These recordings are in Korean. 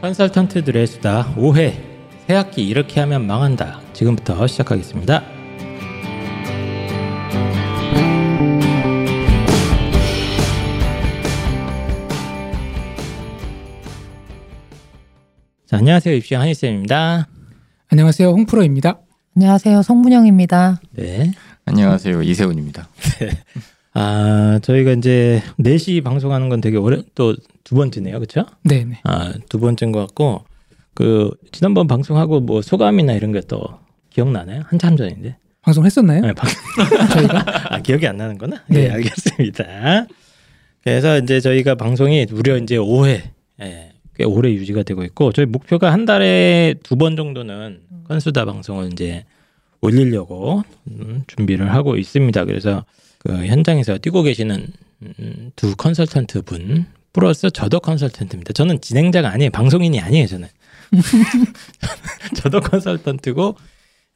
컨설턴트들의 수다 5회 새학기 이렇게 하면 망한다. 지금부터 시작하겠습니다. 자, 안녕하세요. 입시 한희쌤입니다. 안녕하세요. 홍프로입니다. 안녕하세요. 송문영입니다. 네. 안녕하세요. 이세훈입니다. 아, 저희가 이제 4시 방송하는 건 되게 오래 또 두 번째네요. 그렇죠? 네, 네. 아, 두 번째인 것 같고 그 지난번 방송하고 뭐 소감이나 이런 게 또 기억나나요? 한참 전인데. 방송 했었나요? 네, 방... 저희가 아, 기억이 안 나는구나. 네. 네, 알겠습니다. 그래서 이제 저희가 방송이 무려 이제 5회 예, 꽤 오래 유지가 되고 있고 저희 목표가 한 달에 두 번 정도는 건수다 방송을 이제 올리려고 음, 준비를 하고 있습니다. 그래서 그 현장에서 뛰고 계시는 음, 두 컨설턴트 분 플러스 저도 컨설턴트입니다. 저는 진행자가 아니에요. 방송인이 아니에요. 저는 저도 컨설턴트고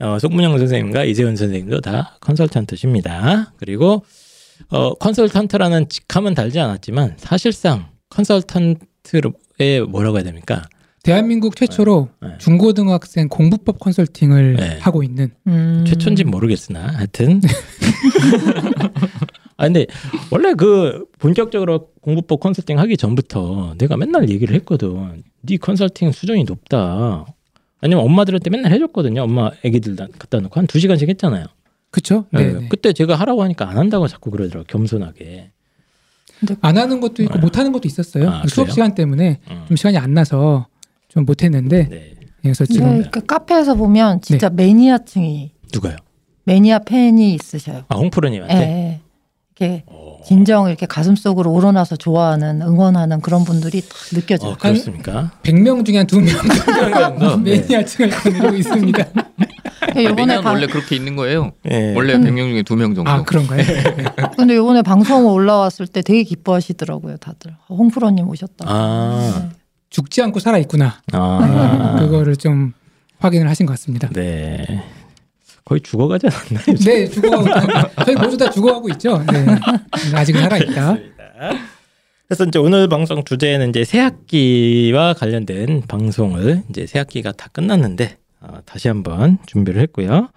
어, 속문영 선생님과 이재훈 선생님도 다 컨설턴트십니다. 그리고 어, 컨설턴트라는 직함은 달지 않았지만 사실상 컨설턴트에 뭐라고 해야 됩니까? 대한민국 최초로 네, 네. 중고등학생 공부법 컨설팅을 네. 하고 있는 음, 최초인지 모르겠으나 하여튼 아 근데 원래 그 본격적으로 공부법 컨설팅 하기 전부터 내가 맨날 얘기를 했거든. 네 컨설팅 수준이 높다. 아니면 엄마들한테 맨날 해줬거든요. 엄마 애기들 다 갖다 놓고 한 두 시간씩 했잖아요. 그쵸? 네. 예, 네. 그때 제가 하라고 하니까 안 한다고 자꾸 그러더라고 겸손하게. 안 하는 것도 있고 네. 못 하는 것도 있었어요. 아, 수업 그래요? 시간 때문에 음. 좀 시간이 안 나서 좀 못 했는데 네. 그래서 근데 지금 그 카페에서 보면 진짜 매니아층이 누가요? 매니아 팬이 있으셔요. 아 홍프로님한테. 예, 예. 이렇게 어, 진정 이렇게 가슴 속으로 우러나서 좋아하는 응원하는 그런 분들이 딱 느껴져요. 어, 그렇습니까? 100명 중에 한두명 정도? 네. 매니아층을 거느리고 있습니다. 요번에 방, 원래 그렇게 있는 거예요. 예. 원래 근- 100명 중에 2명 정도. 아 그런가요? 근데 요번에 방송 올라왔을 때 되게 기뻐하시더라고요, 다들. 홍프로 님 오셨다. 아, 죽지 않고 살아 있구나. 아, 그거를 좀 확인을 하신 것 같습니다. 네. 거의 죽어가지 않았나요? 네, 죽어가고 저희 모두 다 죽어가고 있죠. 네. 아직은 살아 있다. 그래서 이제 오늘 방송 주제는 이제 새 학기와 관련된 방송을 이제 새 학기가 다 끝났는데 어, 다시 한번 준비를 했고요.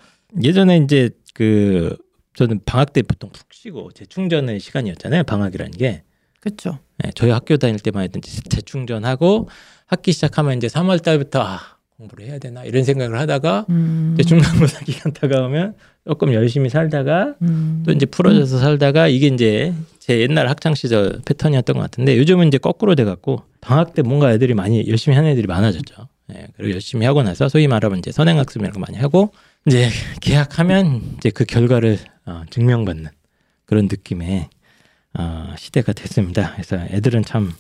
예전에 이제 그 저는 방학 때 보통 푹 쉬고 재충전의 시간이었잖아요. 방학이라는 게 그렇죠. 네, 저희 학교 다닐 때만 해도 재충전하고 학기 시작하면 이제 3월 달부터 아 공부를 해야 되나 이런 생각을 하다가 음, 이제 중간고사 기간 다가오면 조금 열심히 살다가 음, 또 이제 풀어져서 살다가 이게 이제 제 옛날 학창 시절 패턴이었던 것 같은데 요즘은 이제 거꾸로 돼 갖고 방학 때 뭔가 애들이 많이 열심히 하는 애들이 많아졌죠. 예, 그리고 열심히 하고 나서 소위 말하면 이제 선행학습이라는 거 많이 하고 이제 계약하면 이제 그 결과를 어, 증명받는 그런 느낌의 어, 시대가 됐습니다. 그래서 애들은 참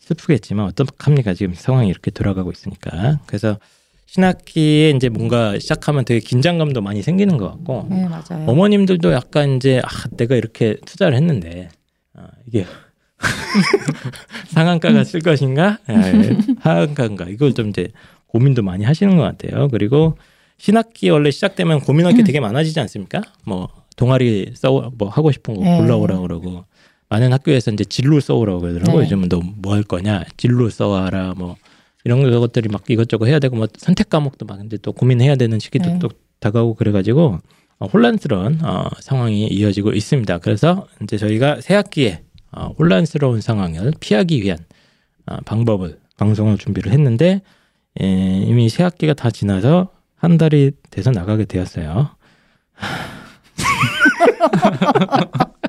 슬프겠지만 어떡합니까 지금 상황이 이렇게 돌아가고 있으니까 그래서 신학기에 이제 뭔가 시작하면 되게 긴장감도 많이 생기는 것 같고 네, 맞아요. 어머님들도 약간 이제 아 내가 이렇게 투자를 했는데 아, 이게 상한가가 쓸 것인가 예, 하한가인가 이걸 좀 이제 고민도 많이 하시는 것 같아요. 그리고 신학기 원래 시작되면 고민할 게 되게 많아지지 않습니까? 뭐 동아리 써뭐 하고 싶은 거 네. 골라오라 그러고 많은 학교에서 이제 진로 써오라고 그러더라고 네. 요즘은 너 뭐 할 거냐 진로 써와라 뭐 이런 것들이 막 이것저것 해야 되고 뭐 선택 과목도 막 근데 또 고민해야 되는 시기도 네. 또 다가오고 그래가지고 어, 혼란스러운 어, 상황이 이어지고 있습니다. 그래서 이제 저희가 새 학기에 어, 혼란스러운 상황을 피하기 위한 어, 방법을 방송을 준비를 했는데 에, 이미 새 학기가 다 지나서 한 달이 돼서 나가게 되었어요.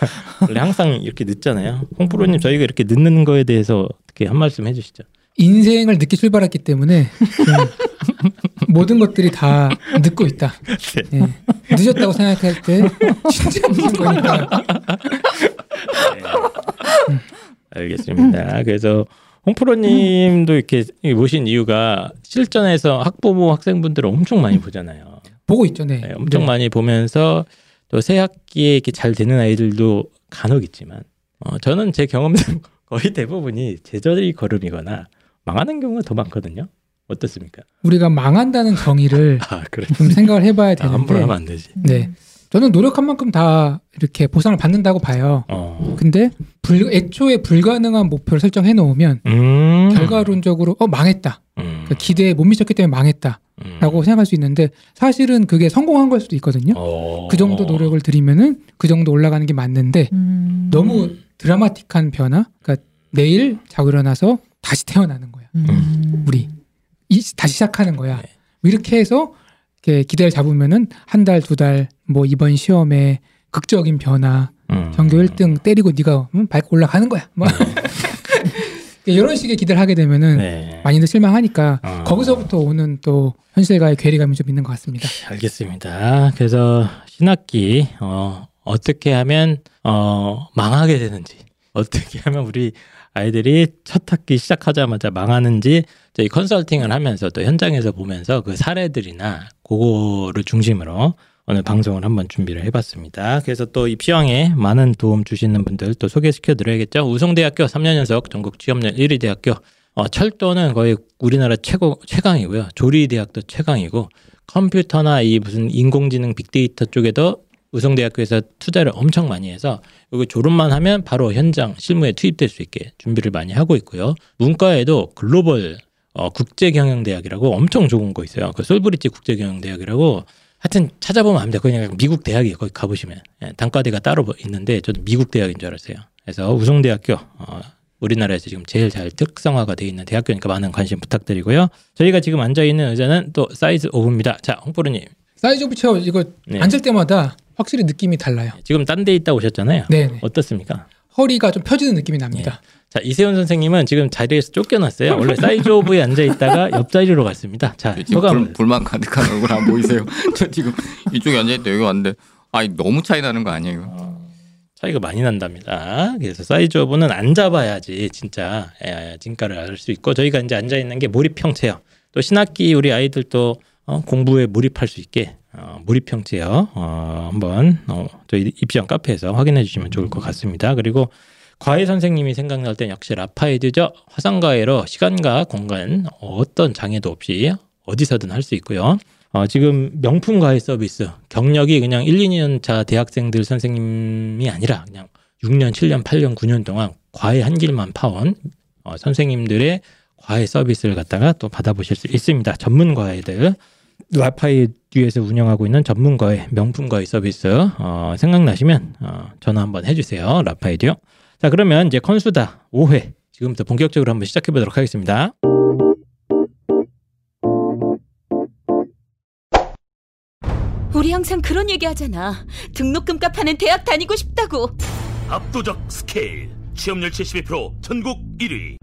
원래 항상 이렇게 늦잖아요. 홍프로님 저희가 이렇게 늦는 거에 대해서 어떻게 한 말씀 해주시죠. 인생을 늦게 출발했기 때문에 좀 모든 것들이 다 늦고 있다. 예. 늦었다고 생각할 때 진짜 늦은 거니까. 알겠습니다. 그래서 홍프로님도 이렇게 모신 이유가 실전에서 학부모 학생분들을 엄청 많이 보잖아요. 보고 있죠, 네. 네, 엄청 네. 많이 보면서 또 새 학기에 이렇게 잘 되는 아이들도 간혹 있지만 어, 저는 제 경험상 거의 대부분이 제자리 걸음이거나 망하는 경우가 더 많거든요. 어떻습니까? 우리가 망한다는 정의를 아. 좀 생각을 해봐야 아, 함부로 되는데, 하면 안 되지. 네. 저는 노력한 만큼 다 이렇게 보상을 받는다고 봐요. 어. 근데 불, 애초에 불가능한 목표를 설정해 놓으면 음. 결과론적으로 어 망했다. 음. 그 기대에 못 미쳤기 때문에 망했다 라고 음. 생각할 수 있는데 사실은 그게 성공한 걸 수도 있거든요. 어. 그 정도 노력을 들이면은 그 정도 올라가는 게 맞는데 음. 너무 드라마틱한 변화. 그러니까 내일 자고 일어나서 다시 태어나는 거야. 음. 우리 이, 다시 시작하는 거야. 네. 뭐 이렇게 해서 이렇게 기대를 잡으면은 한 달 두 달 뭐 이번 시험에 극적인 변화, 음. 전교 1등 때리고 네가 음, 밟고 올라가는 거야. 뭐 이런 식의 기대를 하게 되면은 네. 많이들 실망하니까 어. 거기서부터 오는 또 현실과의 괴리감이 좀 있는 것 같습니다. 알겠습니다. 그래서 신학기 어, 어떻게 하면 어, 망하게 되는지 어떻게 하면 우리 아이들이 첫 학기 시작하자마자 망하는지 저희 컨설팅을 하면서 또 현장에서 보면서 그 사례들이나 그거를 중심으로 오늘 방송을 한번 준비를 해봤습니다. 그래서 또 입시왕에 많은 도움 주시는 분들 또 소개시켜 드려야겠죠. 우송대학교 3년 연속 전국 취업률 1위 대학교 어, 철도는 거의 우리나라 최고 최강이고요. 조리대학도 최강이고 컴퓨터나 이 무슨 인공지능 빅데이터 쪽에도 우송대학교에서 투자를 엄청 많이 해서 이거 졸업만 하면 바로 현장 실무에 투입될 수 있게 준비를 많이 하고 있고요. 문과에도 글로벌 어, 국제경영대학이라고 엄청 좋은 거 있어요. 그 솔브리지 국제경영대학이라고 하여튼 찾아보면 압니다. 그냥 미국 대학이에요. 거기 가보시면 예, 단과대가 따로 있는데 저도 미국 대학인 줄 알았어요. 그래서 우송대학교 어, 우리나라에서 지금 제일 잘 특성화가 돼 있는 대학교니까 많은 관심 부탁드리고요. 저희가 지금 앉아 있는 의자는 또 Size of입니다. 자, 홍프로님 Size of Chair 이거 네. 앉을 때마다 확실히 느낌이 달라요. 지금 딴 데 있다 오셨잖아요. 네, 네. 어떻습니까? 허리가 좀 펴지는 느낌이 납니다. 자, 이세운 선생님은 지금 자리에서 쫓겨났어요. 원래 Size of에 앉아 있다가 옆자리로 갔습니다. 자, 소감을. 불, 불만 가득한 얼굴 안 보이세요? 저 지금 이쪽에 앉아 있다 여기 왔는데 아니 너무 차이 나는 거 아니에요? 차이가 많이 난답니다. 그래서 사이즈 오브는 앉아봐야지 진짜 예, 진가를 알 수 있고 저희가 이제 앉아 있는 게 몰입 형 체어. 또 신학기 우리 아이들도 어, 공부에 몰입할 수 있게 어, 몰입 형 체어 어, 한번 어, 저희 입시형 카페에서 확인해 주시면 좋을 것 같습니다. 그리고 과외 선생님이 생각날 땐 역시 라파이드죠. 화상과외로 시간과 공간 어떤 장애도 없이 어디서든 할 수 있고요. 어, 지금 명품 과외 서비스 경력이 그냥 1, 2년 차 대학생들 선생님이 아니라 그냥 6년, 7년, 8년, 9년 동안 과외 한 길만 파온 어, 선생님들의 과외 서비스를 갖다가 또 받아보실 수 있습니다. 전문 과외들 라파이듀에서 운영하고 있는 전문 과외 명품 과외 서비스 어, 생각나시면 어, 전화 한번 해주세요. 라파이듀. 자 그러면 이제 컨수다 5회 지금부터 본격적으로 한번 시작해 보도록 하겠습니다. 우리 항상 그런 얘기 하잖아. 등록금 값하는 대학 다니고 싶다고. 압도적 스케일 취업률 72% 전국 1위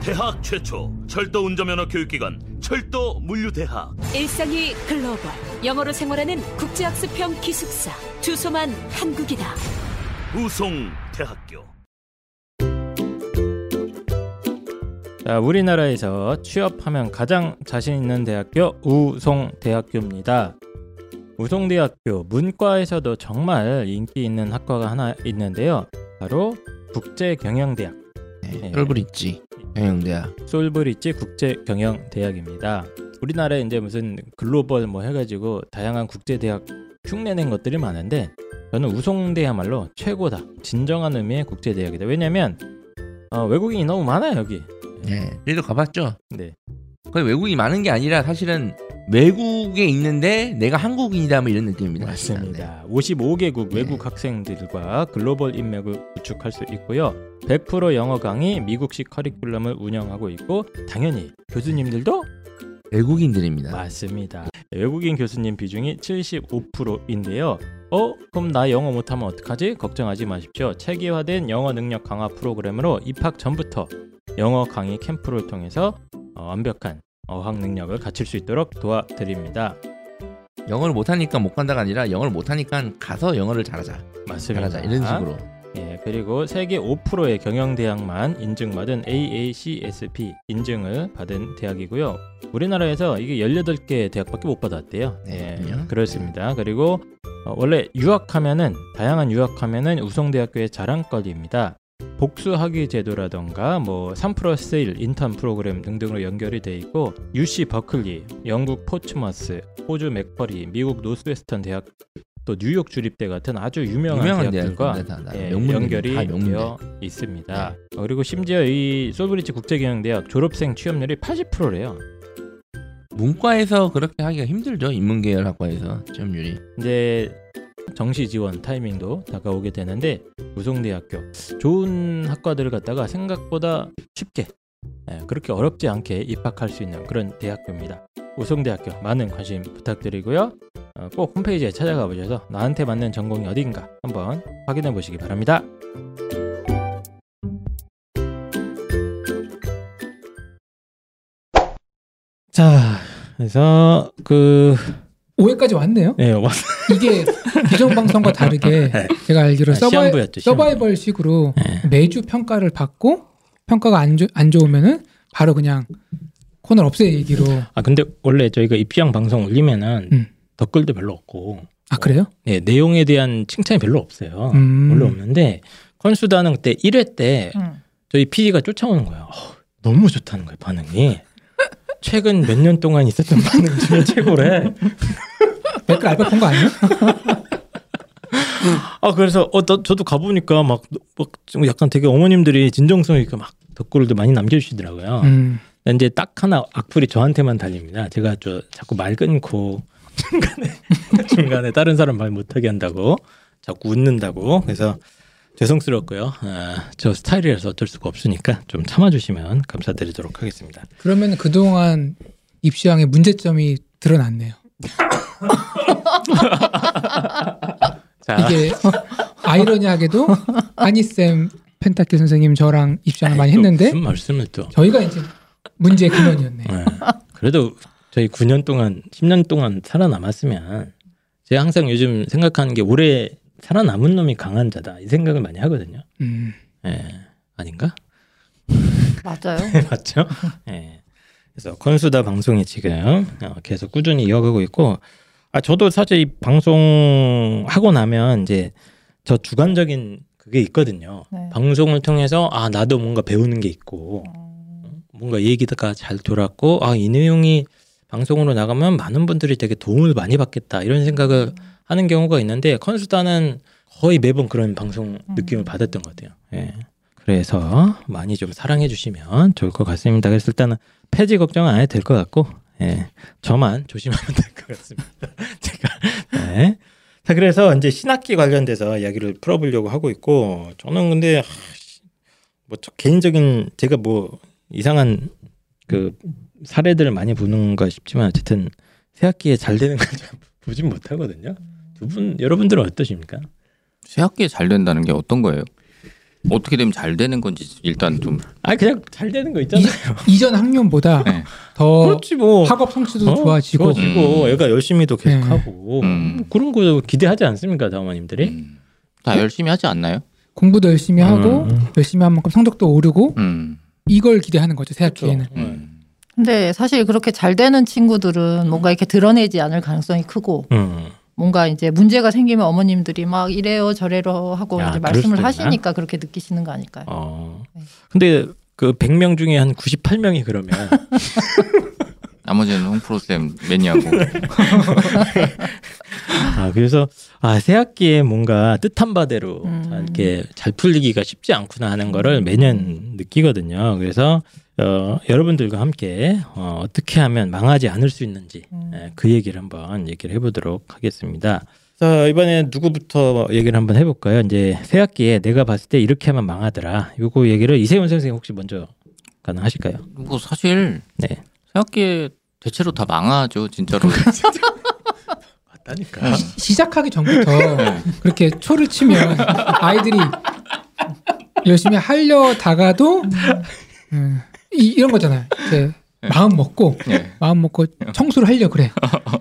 대학 최초 철도 운전면허 교육기관 철도 물류대학 일상이 글로벌. 영어로 생활하는 국제학습형 기숙사. 주소만 한국이다. 우송 대학교 자, 우리나라에서 취업하면 가장 자신 있는 대학교 우송대학교입니다. 우송대학교 문과에서도 정말 인기 있는 학과가 하나 있는데요. 바로 국제경영대학. 네, 똘브릿지 경영대학 솔브리지 국제경영대학입니다. 우리나라에 이제 무슨 글로벌 뭐 해가지고 다양한 국제대학 흉내낸 것들이 많은데 저는 우송대야말로 최고다. 진정한 의미의 국제 대학이다. 왜냐면 어, 외국인이 너무 많아요 여기. 네 저희도 가봤죠 네. 거의 외국인이 많은 게 아니라 사실은 외국에 있는데 내가 한국인이다 뭐 이런 느낌입니다 맞습니다. 55개국 네. 외국 학생들과 글로벌 인맥을 구축할 수 있고요. 100% 영어 강의, 미국식 커리큘럼을 운영하고 있고 당연히 교수님들도 네. 외국인들입니다 맞습니다. 외국인 교수님 비중이 75%인데요. 어? 그럼 나 영어 못하면 어떡하지? 걱정하지 마십시오. 체계화된 영어 능력 강화 프로그램으로 입학 전부터 영어 강의 캠프를 통해서 어, 완벽한 어학 능력을 갖출 수 있도록 도와드립니다. 영어를 못하니까 못 간다가 아니라 영어를 못하니까 가서 영어를 잘하자 맞습니다. 잘하자 이런 식으로 예, 그리고 세계 5%의 경영대학만 인증받은 AACSP 인증을 받은 대학이고요. 우리나라에서 이게 18개 대학밖에 못 받았대요. 네, 예. 그렇습니다. 그리고 어, 원래 유학하면은 다양한 유학하면은 우송대학교의 자랑거리입니다. 복수학위 제도라던가 뭐3 플러스 1 인턴 프로그램 등등으로 연결이 돼 있고 UC 버클리, 영국 포츠머스, 호주 맥쿼리, 미국 노스웨스턴 대학 또 뉴욕 주립대 같은 아주 유명한, 유명한 대학들과 대학들 다, 다, 예, 연결이. 되어 있습니다. 어, 그리고 심지어 이 솔브리지 국제경영대학 졸업생 취업률이 80%래요. 문과에서 그렇게 하기가 힘들죠. 인문계열 학과에서 취업률이. 이제 정시 지원 타이밍도 다가오게 되는데 우송대학교 좋은 학과들을 갖다가 생각보다 쉽게 예, 그렇게 어렵지 않게 입학할 수 있는 그런 대학교입니다. 우송대학교 많은 관심 부탁드리고요. 어, 꼭 홈페이지에 찾아가 보셔서 나한테 맞는 전공이 어딘가 한번 확인해 보시기 바랍니다. 자, 그래서 그 오해까지 왔네요. 네, 왔- 이게 기존 방송과 다르게 제가 알기로 아, 서바이, 시험부였죠. 시험부. 서바이벌식으로 네. 매주 평가를 받고 평가가 안, 좋- 안 좋으면은 바로 그냥 코너를 없애기로 아 근데 원래 저희가 입시왕 방송 올리면은 음. 댓글도 별로 없고 아 그래요? 네, 내용에 대한 칭찬이 별로 없어요. 음. 원래 없는데 컨수다는 그때 1회 때 음. 저희 PD가 쫓아오는 거예요. 어, 너무 좋다는 거예요 반응이. 최근 몇 년 동안 있었던 반응 중에 최고래. 댓글 알바 본거 아니에요? 아 그래서 어 나, 저도 가보니까 막, 막좀 약간 되게 어머님들이 진정성 있게 막 댓글도 많이 남겨주시더라고요. 음. 근데 이제 딱 하나 악플이 저한테만 달립니다. 제가 저 자꾸 말 끊고 중간에 중간에 다른 사람 말 못하게 한다고 자꾸 웃는다고 그래서 죄송스럽고요. 아, 저 스타일이라서 어쩔 수가 없으니까 좀 참아주시면 감사드리도록 하겠습니다. 그러면 그동안 입시왕의 문제점이 드러났네요. 자, 이게 아이러니하게도 한이쌤 펜타키 선생님 저랑 입시왕을 많이 또 했는데 무슨 말씀을 또 저희가 이제 문제의 근원이었네. 네. 그래도 저희 9년 동안 10년 동안 살아남았으면 제가 항상 요즘 생각하는 게 오래 살아남은 놈이 강한 자다 이 생각을 많이 하거든요. 음. 예. 아닌가? 맞아요. 맞죠? 예. 그래서 건수다 방송이 지금 어, 계속 꾸준히 이어가고 있고, 아 저도 사실 이 방송 하고 나면 이제 저 주관적인 그게 있거든요. 네. 방송을 통해서 아 나도 뭔가 배우는 게 있고, 뭔가 얘기가 잘 돌았고, 아 이 내용이 방송으로 나가면 많은 분들이 되게 도움을 많이 받겠다 이런 생각을 하는 경우가 있는데 컨수다는 거의 매번 그런 방송 느낌을 받았던 것 같아요. 예. 그래서 많이 좀 사랑해 주시면 좋을 것 같습니다. 그래서 일단은 폐지 걱정 안 해도 될 것 같고, 예. 저만 조심하면 될 것 같습니다. 제가 네. 자 그래서 이제 신학기 관련돼서 이야기를 풀어보려고 하고 있고, 저는 근데 뭐저 개인적인 제가 뭐 이상한 그 사례들을 많이 보는가 싶지만 어쨌든 새 학기에 잘 되는 걸잘 보진 못하거든요. 두 분 여러분들은 어떠십니까? 새 학기에 잘 된다는 게 어떤 거예요? 어떻게 되면 잘 되는 건지 일단 좀 아 그냥 잘 되는 거 있잖아요. 이 전 학년보다 네. 더 그렇지 뭐 학업 성취도 어? 좋아지고 좋아지고 음. 애가 열심히도 계속 네. 하고 음. 뭐 그런 거 기대하지 않습니까, 어머님들이? 음, 다 열심히 하지 않나요? 공부도 열심히 하고 음. 열심히 한 만큼 성적도 오르고 음. 이걸 기대하는 거죠 새 학기에는. 음. 근데 사실 그렇게 잘 되는 친구들은 뭔가 이렇게 드러내지 않을 가능성이 크고 음. 뭔가 이제 문제가 생기면 어머님들이 막 이래요 저래요 하고 야, 이제 말씀을? 하시니까 그렇게 느끼시는 거 아닐까요? 어. 네. 근데 그 100명 중에 한 98명이 그러면 나머지는 홍프로쌤 매니아고 아 그래서 아새 학기에 뭔가 뜻한 바대로 음. 잘 이렇게 잘 풀리기가 쉽지 않구나 하는 거를 매년 느끼거든요. 그래서 어, 여러분들과 함께 어, 어떻게 하면 망하지 않을 수 있는지 음. 예, 그 얘기를 한번 얘기를 해보도록 하겠습니다. 자 이번에 누구부터 얘기를 한번 해볼까요? 이제 새 학기에 내가 봤을 때 이렇게 하면 망하더라. 요거 얘기를 이세훈 선생님 혹시 먼저 가능하실까요? 뭐 사실 네. 새 학기에 대체로 다 망하죠 진짜로 맞다니까. 시작하기 전부터 네. 그렇게 초를 치면 아이들이 열심히 하려다가도 음, 이, 이런 거잖아요. 이제 마음 먹고 네. 마음 먹고 청소를 하려 그래.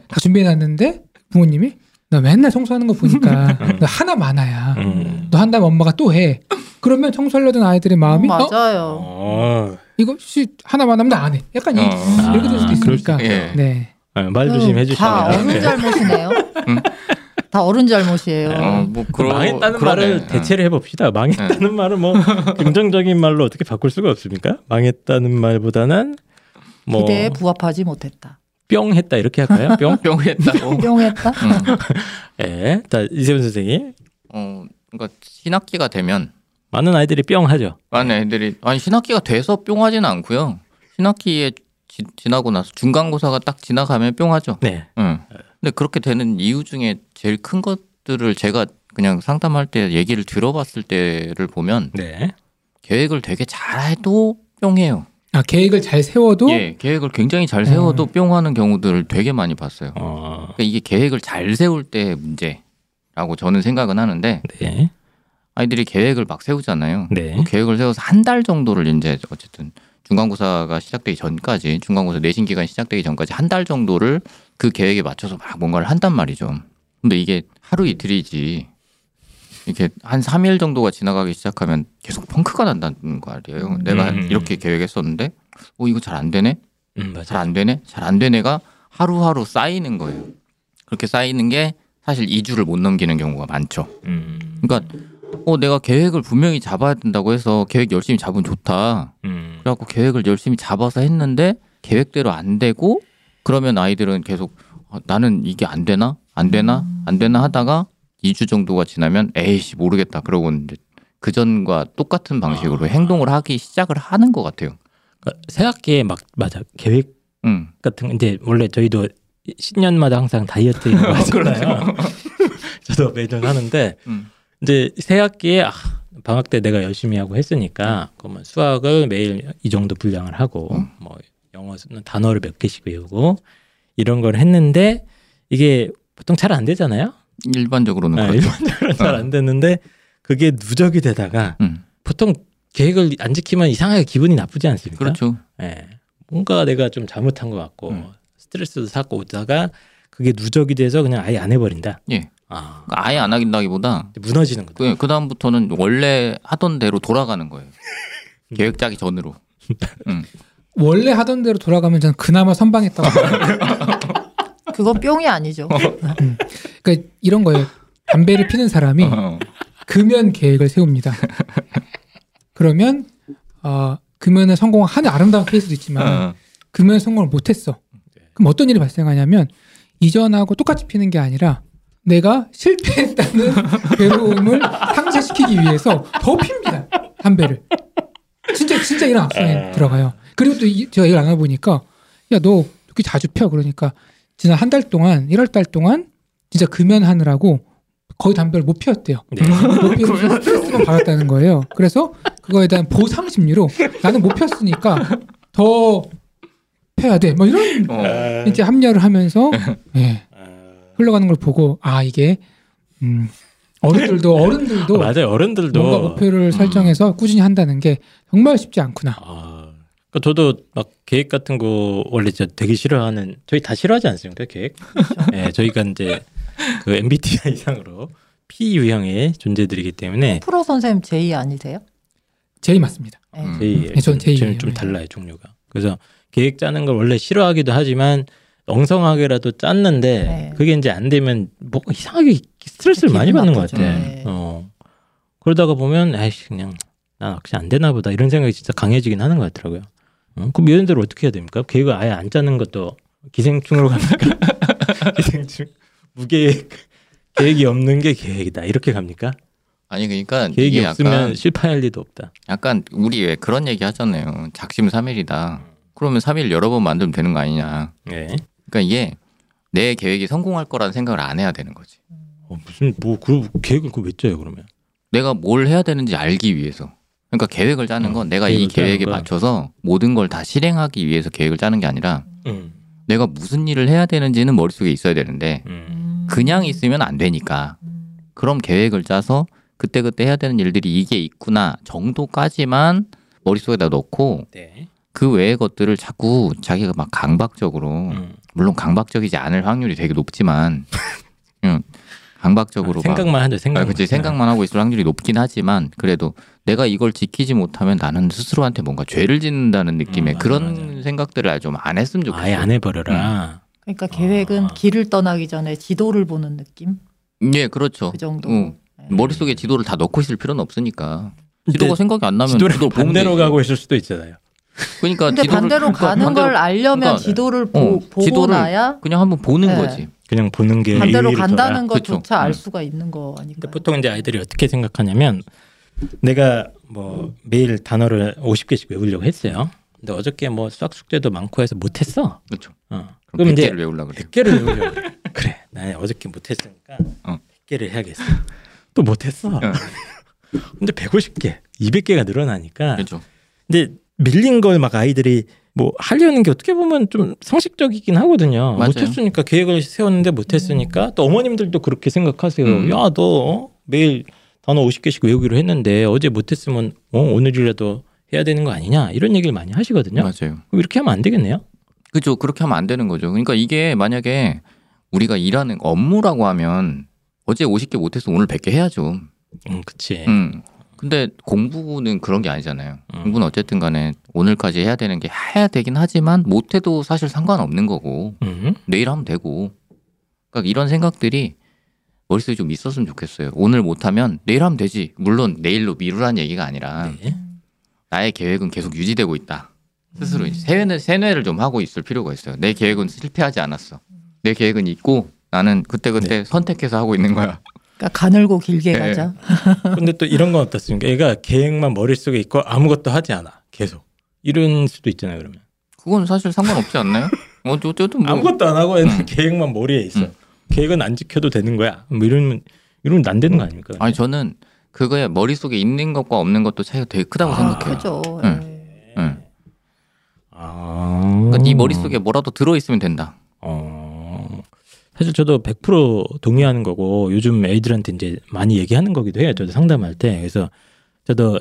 다 준비해놨는데 부모님이 너 맨날 청소하는 거 보니까 너 하나 많아야. 음. 너 한다면 엄마가 또 해. 그러면 청소하려던 아이들의 마음이 어? 맞아요. 어. 이거 씨 하나만 하면 나안 해. 약간 이, 어. 이렇게 될 수도 아, 있으니까. 수도 있죠. 네. 어, 말 조심 해 주시면 다 어른 잘못이네요. 다 어른 잘못이에요. 어, 뭐 그러, 망했다는 그러네. 말을 대체를 해봅시다. 망했다는 말은 뭐 긍정적인 말로 어떻게 바꿀 수가 없습니까? 망했다는 말보다는 뭐 기대에 부합하지 못했다. 뿅 했다 이렇게 할까요? 뿅? 뿅했다고. 뿅했다. 음. 예. 자 이세훈 선생님 어, 그러니까 신학기가 되면 많은 아이들이 뿅 하죠. 많은 애들이 아니 신학기가 돼서 뿅하지는 않고요. 신학기에 지, 지나고 나서 중간고사가 딱 지나가면 뿅하죠. 네. 응. 근데 그렇게 되는 이유 중에 제일 큰 것들을 제가 그냥 상담할 때 얘기를 들어봤을 때를 보면 네. 계획을 되게 잘해도 뿅해요. 아 계획을 잘 세워도 예, 계획을 굉장히 잘 세워도 뿅하는 경우들을 되게 많이 봤어요. 어. 그러니까 이게 계획을 잘 세울 때의 문제라고 저는 생각은 하는데 네. 아이들이 계획을 막 세우잖아요. 네. 그 계획을 세워서 한 달 정도를 이제 어쨌든 중간고사가 시작되기 전까지 중간고사 내신 기간 시작되기 전까지 한 달 정도를 그 계획에 맞춰서 막 뭔가를 한단 말이죠. 근데 이게 하루 이틀이지 이렇게 한 3일 정도가 지나가기 시작하면 계속 펑크가 난다는 거 아니에요. 내가 음. 이렇게 계획했었는데 어 이거 잘 안 되네. 음, 잘 맞아. 안 되네. 잘 안 되네가 하루하루 쌓이는 거예요. 그렇게 쌓이는 게 사실 2주를 못 넘기는 경우가 많죠. 음. 그러니까 어 내가 계획을 분명히 잡아야 된다고 해서 계획 열심히 잡으면 좋다. 음. 그래갖고 계획을 열심히 잡아서 했는데 계획대로 안 되고 그러면 아이들은 계속 어, 나는 이게 안 되나 안 되나 안 되나 하다가 2주 정도가 지나면 에이씨 모르겠다 그러고 이제 그 전과 똑같은 방식으로 아. 행동을 하기 시작을 하는 것 같아요. 그러니까 새 학기에 막 맞아 계획 음. 같은 거 이제 원래 저희도 신년마다 항상 다이어트 이런 거 하잖아요. 저도 매년 하는데 음. 이제 새 학기에 아, 방학 때 내가 열심히 하고 했으니까 그러면 수학을 매일 이 정도 분량을 하고 음. 뭐 영어는 단어를 몇 개씩 외우고 이런 걸 했는데 이게 보통 잘 안 되잖아요. 일반적으로는 아, 그렇죠. 일반적으로 잘안 되는데 그게 누적이 되다가 음. 보통 계획을 안 지키면 이상하게 기분이 나쁘지 않습니까? 그렇죠. 예. 뭔가 내가 좀 잘못한 것 같고 음. 스트레스도 쌓고 오다가 그게 누적이 돼서 그냥 아예 안 해버린다. 예. 아 그러니까 아예 안 하긴다기보다 무너지는 거다. 그 다음부터는 원래 하던 대로 돌아가는 거예요. 계획 짜기 전으로. 음. 원래 하던 대로 돌아가면 저는 그나마 선방했다고. 그건 뿅이 아니죠. 그러니까 이런 거예요. 담배를 피는 사람이 어. 금연 계획을 세웁니다. 그러면 어, 금연에 성공하는 아름다운 케이스도 있지만 어. 금연 성공을 못했어. 그럼 어떤 일이 발생하냐면 이전하고 똑같이 피는 게 아니라 내가 실패했다는 괴로움을 상쇄시키기 위해서 더 핍니다. 담배를. 진짜 진짜 이런 악순환이 들어가요. 그리고 또 이- 제가 이걸 알아보니까 야너 이렇게 자주 펴 그러니까 지난 한 달 동안 1월 달 동안 진짜 금연하느라고 거의 담배를 못 피웠대요. 네. 못 피워서 스트레스만 받았다는 거예요. 그래서 그거에 대한 보상 심리로 나는 못 폈으니까 더 펴야 돼. 뭐 이런 어. 이제 합리화를 하면서 예, 흘러가는 걸 보고 아 이게 음, 어른들도 어른들도 맞아요. 어른들도 뭔가 목표를 설정해서 꾸준히 한다는 게 정말 쉽지 않구나. 아, 그러니까 저도 막 계획 같은 거 원래 저 되게 싫어하는 저희 다 싫어하지 않습니까 계획? 네, 저희가 이제 그 MBTI 이상으로 P 유형의 존재들이기 때문에 프로 선생님 제이 아니세요? 제일 맞습니다. 네. 음. 저희 네, 전 J예요. 좀, 좀 달라요 종류가. 그래서 계획 짜는 걸 원래 싫어하기도 하지만 엉성하게라도 짰는데 네. 그게 이제 안 되면 뭐 이상하게 스트레스를 많이 받는 것. 같아. 네. 어. 그러다가 보면 아이씨 그냥 난 혹시 안 되나 보다 이런 생각이 진짜 강해지긴 하는 것 같더라고요. 어? 그럼 이런 대로 어떻게 해야 됩니까? 계획을 아예 안 짜는 것도 기생충으로 갑니까? 기생충 무계획 계획이 없는 게 계획이다 이렇게 갑니까? 아니 그러니까 계획이 이게 없으면 약간 실패할 리도 없다. 약간 우리 왜 그런 얘기 하잖아요. 작심 삼일이다. 그러면 3일 여러 번 만들면 되는 거 아니냐. 네. 그러니까 이게 내 계획이 성공할 거라는 생각을 안 해야 되는 거지. 어, 무슨 뭐그 계획을 그왜 짜요 그러면? 내가 뭘 해야 되는지 알기 위해서. 그러니까 계획을 짜는 건 음, 내가 이 계획에 거야. 맞춰서 모든 걸 다 실행하기 위해서 계획을 짜는 게 아니라 음. 내가 무슨 일을 해야 되는지는 머릿속에 있어야 되는데 음. 그냥 있으면 안 되니까 그럼 계획을 짜서 그때그때 해야 되는 일들이 이게 있구나 정도까지만 머릿속에다 넣고 네. 그 외의 것들을 자꾸 자기가 막 강박적으로 음. 물론 강박적이지 않을 확률이 되게 높지만 그냥 강박적으로 막 생각만 하죠. 생각. 아, 그치 생각만 하고 있을 확률이 높긴 하지만 그래도 내가 이걸 지키지 못하면 나는 스스로한테 뭔가 죄를 짓는다는 느낌의 음, 맞아, 그런 맞아. 생각들을 좀 안 했으면 좋겠어. 아예 안 해버려라. 그러니까 계획은 아. 길을 떠나기 전에 지도를 보는 느낌? 예, 그렇죠. 그 정도. 응. 네. 머릿속에 지도를 다 넣고 있을 필요는 없으니까. 지도가 생각이 안 나면 지도를 반대로 되지. 가고 있을 수도 있잖아요. 그러니까 근데 지도를 반대로 그러니까 가는 반대로 걸 알려면 그러니까 지도를 보, 어, 보고 지도를 나야 그냥 한번 보는 네. 거지. 그냥 보는 게 반대로 간다는. 것조차 그쵸. 알 음. 수가 있는 거 아닌가. 보통 이제 아이들이 어떻게 생각하냐면 내가 뭐 매일 단어를 50개씩 외우려고 했어요. 근데 어저께 뭐 수학 숙제도 많고 해서 못 했어. 그렇죠. 어. 그럼 그럼 이제 100개를 외우려고 그래. 100개를 외우려고 그래. 그래. 나 어저께 못 했으니까 어. 100개를 해야겠어. 또 못 했어. 근데 150개, 200개가 늘어나니까 그렇죠. 근데 밀린 걸 막 아이들이 뭐 하려는 게 어떻게 보면 좀 상식적이긴 하거든요. 맞아요. 못했으니까 계획을 세웠는데 못했으니까 또 어머님들도 그렇게 생각하세요. 음. 야, 너 어? 매일 단어 50개씩 외우기로 했는데 어제 못했으면 어, 오늘이라도 해야 되는 거 아니냐 이런 얘기를 많이 하시거든요. 맞아요. 이렇게 하면 안 되겠네요. 그죠. 그렇게 하면 안 되는 거죠. 그러니까 이게 만약에 우리가 일하는 업무라고 하면 어제 50개 못해서 오늘 100개 해야죠. 음, 그치. 음. 근데 공부는 그런 게 아니잖아요. 음. 공부는 어쨌든 간에 오늘까지 해야 되는 게 해야 되긴 하지만 못해도 사실 상관없는 거고 음. 내일 하면 되고 그러니까 이런 생각들이 머릿속에 좀 있었으면 좋겠어요. 오늘 못하면 내일 하면 되지. 물론 내일로 미루라는 얘기가 아니라 네. 나의 계획은 계속 유지되고 있다. 스스로 이제 세뇌, 세뇌를 좀 하고 있을 필요가 있어요. 내 계획은 실패하지 않았어. 내 계획은 있고 나는 그때그때 선택해서 하고 있는 거야. 그러니까 가늘고 길게 네. 가자. 근데 또 이런 건 어떻습니까? 얘가 계획만 머릿속에 있고 아무것도 하지 않아. 계속. 이런 수도 있잖아요, 그러면. 그건 사실 상관없지 않나요? 어, 어쨌든 뭐 아무것도 안 하고 애는 음. 계획만 머리에 있어. 음. 계획은 안 지켜도 되는 거야. 뭐 이러면 이러면 안 되는 거 아닙니까? 아니 저는 그거에 머릿속에 있는 것과 없는 것도 차이가 되게 크다고 아, 생각해요. 그죠. 응. 예. 응. 아. 그러니까 네 머릿속에 뭐라도 들어 있으면 된다. 어. 사실 저도 100% 동의하는 거고 요즘 애들한테 이제 많이 얘기하는 거기도 해요. 저도 상담할 때. 그래서 저도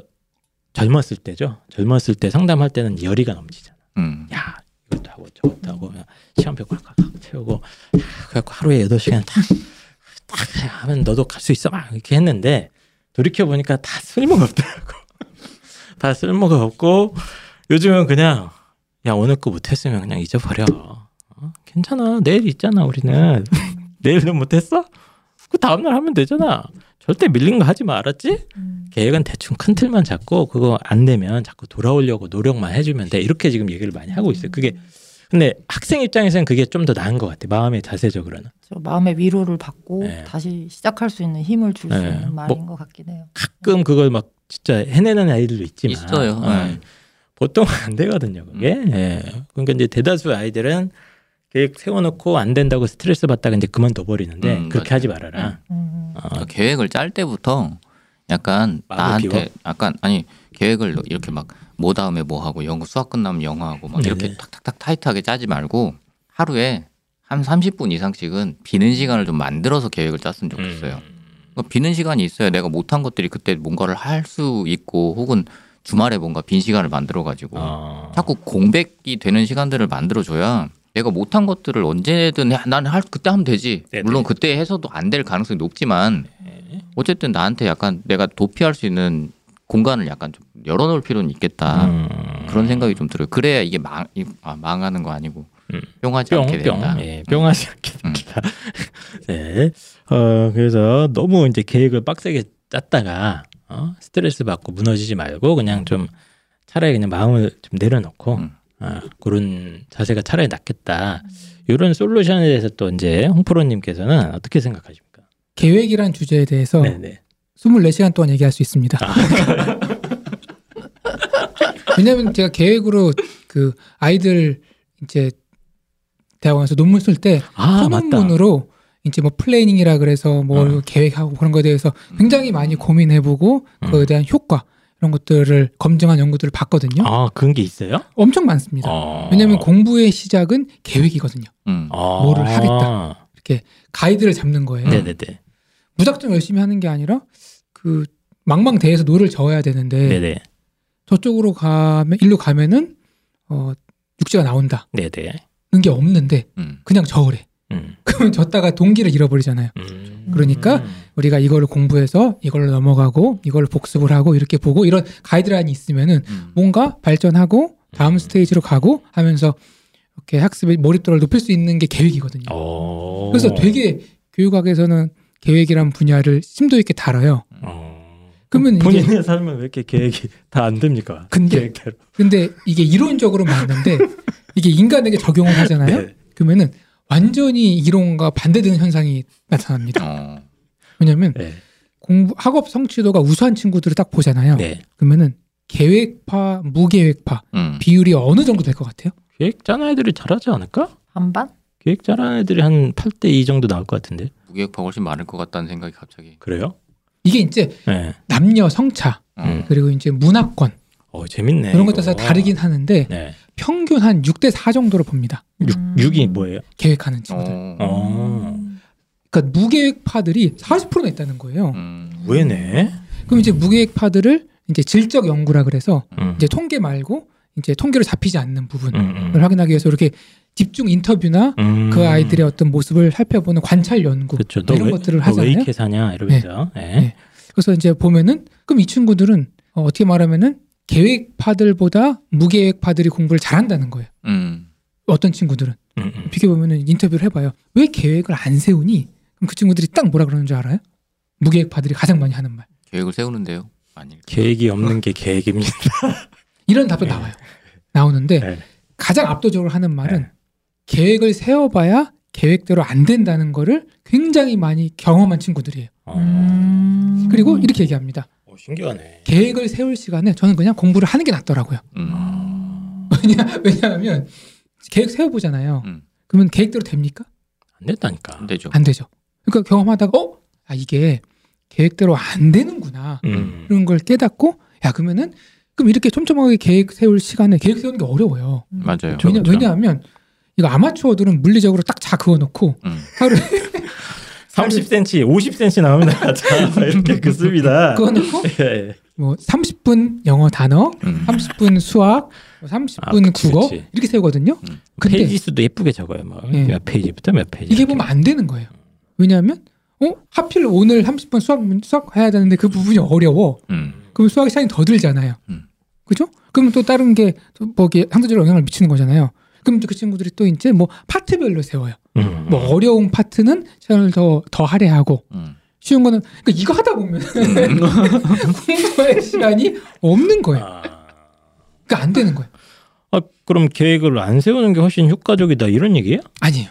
젊었을 때죠. 젊었을 때 상담할 때는 열의가 넘치잖아. 음. 야 이것도 하고 저것도 하고 시간표 꽉꽉 채우고 그래갖고 하루에 8시간 딱, 딱 하면 너도 갈 수 있어 막 이렇게 했는데 돌이켜보니까 다 쓸모가 없더라고 다 쓸모가 없고 요즘은 그냥 야 오늘 거 못했으면 그냥 잊어버려 어? 괜찮아 내일 있잖아 우리는 내일도 못했어? 그 다음날 하면 되잖아 절대 밀린 거 하지 마 알았지? 음. 계획은 대충 큰 틀만 잡고 그거 안 되면 자꾸 돌아오려고 노력만 해주면 돼 이렇게 지금 얘기를 많이 하고 있어요. 그게 근데 학생 입장에서는 그게 좀 더 나은 것 같아. 마음의 자세적으로는 저 마음의 위로를 받고 네. 다시 시작할 수 있는 힘을 줄수 네. 있는 말인 뭐- 것 같긴 해요. 가끔 그걸 막 진짜 해내는 아이들도 있지만 있어요. 어, 네. 보통 안 되거든요. 그게 예. 그러니까 이제 대다수 아이들은 계획 세워놓고 안 된다고 스트레스 받다가 이제 그만둬 버리는데 음, 그렇게 맞아요. 하지 말아라. 음. 어, 그러니까 계획을 짤 때부터 약간 나한테 비워? 약간 아니 계획을 이렇게 막 뭐 다음에 뭐 하고 영어 수학 끝나면 영어 하고 막 이렇게 네네. 탁탁탁 타이트하게 짜지 말고 하루에 한 30분 이상씩은 비는 시간을 좀 만들어서 계획을 짰으면 좋겠어요. 음. 그러니까 비는 시간이 있어야 내가 못한 것들이 그때 뭔가를 할 수 있고 혹은 주말에 뭔가 빈 시간을 만들어 가지고 어. 자꾸 공백이 되는 시간들을 만들어 줘야 내가 못한 것들을 언제든 해- 나는 할 그때 하면 되지. 네네. 물론 그때 해서도 안 될 가능성이 높지만 어쨌든 나한테 약간 내가 도피할 수 있는 공간을 약간 좀 열어놓을 필요는 있겠다. 음. 그런 생각이 좀 들어요. 그래야 이게 망, 이- 아, 망하는 거 아니고 음. 뿅하지 않게 뿅, 된다. 뿅, 예, 뿅하지 않게 음. 된다. 네. 어, 그래서 너무 이제 계획을 빡세게 짰다가 어, 스트레스 받고 무너지지 말고 그냥 좀 차라리 그냥 마음을 좀 내려놓고 음. 어, 그런 자세가 차라리 낫겠다. 이런 솔루션에 대해서 또 이제 홍프로님께서는 어떻게 생각하십니까? 계획이란 주제에 대해서 네네. 24시간 동안 얘기할 수 있습니다. 왜냐하면 제가 계획으로 그 아이들 이제 대학원에서 논문 쓸때 아. 소논문으로 이제 뭐 planning이라 그래서 뭐 어. 계획하고 그런 거에 대해서 굉장히 많이 고민해보고 음. 그거에 대한 효과 이런 것들을 검증한 연구들을 봤거든요. 아 그런 게 있어요? 엄청 많습니다. 어. 왜냐하면 공부의 시작은 계획이거든요. 음. 아. 뭐를 하겠다. 가이드를 잡는 거예요. 네네네. 무작정 열심히 하는 게 아니라 그 망망대해서 노를 저어야 되는데 네네. 저쪽으로 가면 일로 가면은 어 육지가 나온다는 네네. 게 없는데 음. 그냥 저으래. 음. 그러면 졌다가 동기를 잃어버리잖아요. 음. 그러니까 우리가 이거를 공부해서 이걸로 넘어가고 이걸 복습을 하고 이렇게 보고 이런 가이드라인이 있으면은 음. 뭔가 발전하고 다음 스테이지로 가고 하면서 이렇게 학습의 몰입도를 높일 수 있는 게 계획이거든요. 어. 그래서 되게 교육학에서는 계획이란 분야를 심도 있게 다뤄요. 어. 그러면 본인의 삶은 왜 이렇게 계획이 다 안 됩니까? 근데 계획대로. 근데 이게 이론적으로 맞는데 이게 인간에게 적용을 하잖아요. 네. 그러면은 완전히 이론과 반대되는 현상이 나타납니다. 어. 왜냐하면 네. 공부 학업 성취도가 우수한 친구들을 딱 보잖아요. 네. 그러면은 계획파, 무계획파 음. 비율이 어느 정도 될 것 같아요? 계획 짜는 애들이 잘하지 않을까? 반반? 계획 짜는 애들이 한 8대 2 정도 나올 것 같은데. 무계획파 훨씬 많을 것 같다는 생각이 갑자기. 그래요? 이게 이제 네. 남녀 성차 음. 그리고 이제 문화권 어, 재밌네. 이런 것에. 따라서 다르긴 하는데 네. 평균 한 6대 4 정도로 봅니다. 육 음. 6이 뭐예요? 계획하는 친구들. 어. 어. 그러니까 무계획파들이 40%나 있다는 거예요. 음. 왜네? 그럼 이제 무계획파들을 이제 질적 연구라 그래서 음. 이제 통계 말고 이제 통계로 잡히지 않는 부분을 음, 음. 확인하기 위해서 이렇게 집중 인터뷰나 음. 그 아이들의 어떤 모습을 살펴보는 관찰 연구 그렇죠. 뭐 이런 왜, 것들을 하잖아요. 이렇게 사냐 이러면서. 네. 네. 그래서 이제 보면은 그럼 이 친구들은 어, 어떻게 말하면은 계획파들보다 무계획파들이 공부를 잘한다는 거예요. 음. 어떤 친구들은 음, 음. 비교 보면은 인터뷰를 해봐요. 왜 계획을 안 세우니? 그럼 그 친구들이 딱 뭐라 그러는 줄 알아요? 무계획파들이 가장 많이 하는 말. 계획을 세우는데요. 아니. 계획이 없는 게 계획입니다. 이런 답도 나와요. 나오는데 네. 가장 압도적으로 하는 말은 네. 계획을 세워봐야 계획대로 안 된다는 거를 굉장히 많이 경험한 친구들이에요. 어. 음. 그리고 이렇게 얘기합니다. 어, 신기하네. 계획을 세울 시간에 저는 그냥 공부를 하는 게 낫더라고요. 음. 왜냐, 왜냐하면 계획 세워보잖아요. 음. 그러면 계획대로 됩니까? 안 됐다니까. 안 되죠. 안 되죠. 그러니까 경험하다가 어? 아 이게 계획대로 안 되는구나. 음. 이런 걸 깨닫고 야 그러면은 그럼 이렇게 촘촘하게 계획 세울 시간에 계획 세우는 게 어려워요. 맞아요. 왜냐, 그렇죠. 왜냐하면 이거 아마추어들은 물리적으로 딱 자 그어놓고 음. 하루에 30cm, 50cm 나오면 자 이렇게 긋습니다. 그어놓고 예. 뭐 30분 영어 단어, 음. 30분 수학, 뭐 30분 아, 그치, 국어 그치. 이렇게 세우거든요. 근데 페이지 수도 예쁘게 적어요. 뭐. 예. 몇 페이지부터 몇 페이지. 이게. 보면 안 되는 거예요. 왜냐하면 어 하필 오늘 30분 수학 문- 수학 해야 되는데 그 부분이 어려워. 음. 그럼 수학 시간이 더 들잖아요. 음. 그죠? 그럼 또 다른 게 뭐기 상대적으로 영향을 미치는 거잖아요. 그럼 또그 친구들이 또 이제 뭐 파트별로 세워요. 음. 뭐 어려운 파트는 시간을 더 더 할애하고 음. 쉬운 거는 그러니까 이거 하다 보면 공부할 시간이 없는 거예요. 아. 그러니까 안 되는 거예요. 아, 그럼 계획을 안 세우는 게 훨씬 효과적이다 이런 얘기예요? 아니에요.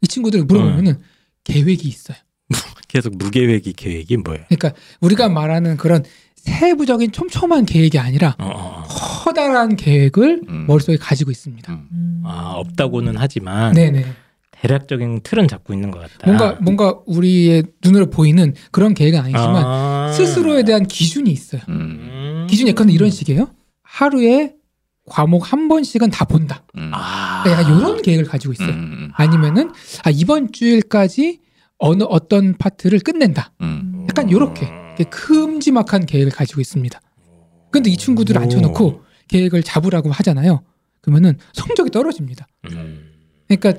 이 친구들 물어보면은 계획이 있어요. 계속 무계획이 계획이 뭐예요? 그러니까 우리가 말하는 그런 세부적인 촘촘한 계획이 아니라 어, 어. 어. 커다란 계획을 음. 머릿속에 가지고 있습니다. 음. 음. 아 없다고는 하지만 네네. 대략적인 틀은 잡고 있는 것 같다. 뭔가 뭔가 우리의 눈으로 보이는 그런 계획은 아니지만 아. 스스로에 대한 기준이 있어요. 음. 음. 기준이 약간 이런 식이에요. 하루에 과목 한 번씩은 다 본다. 음. 아. 그러니까 약간 이런 계획을 가지고 있어요. 음. 아니면은 아, 이번 주일까지 어느 어떤 파트를 끝낸다. 음. 약간 요렇게 이렇게 큼지막한 계획을 가지고 있습니다. 근데 이 친구들을 오. 앉혀놓고 계획을 잡으라고 하잖아요. 그러면은 성적이 떨어집니다. 음. 그러니까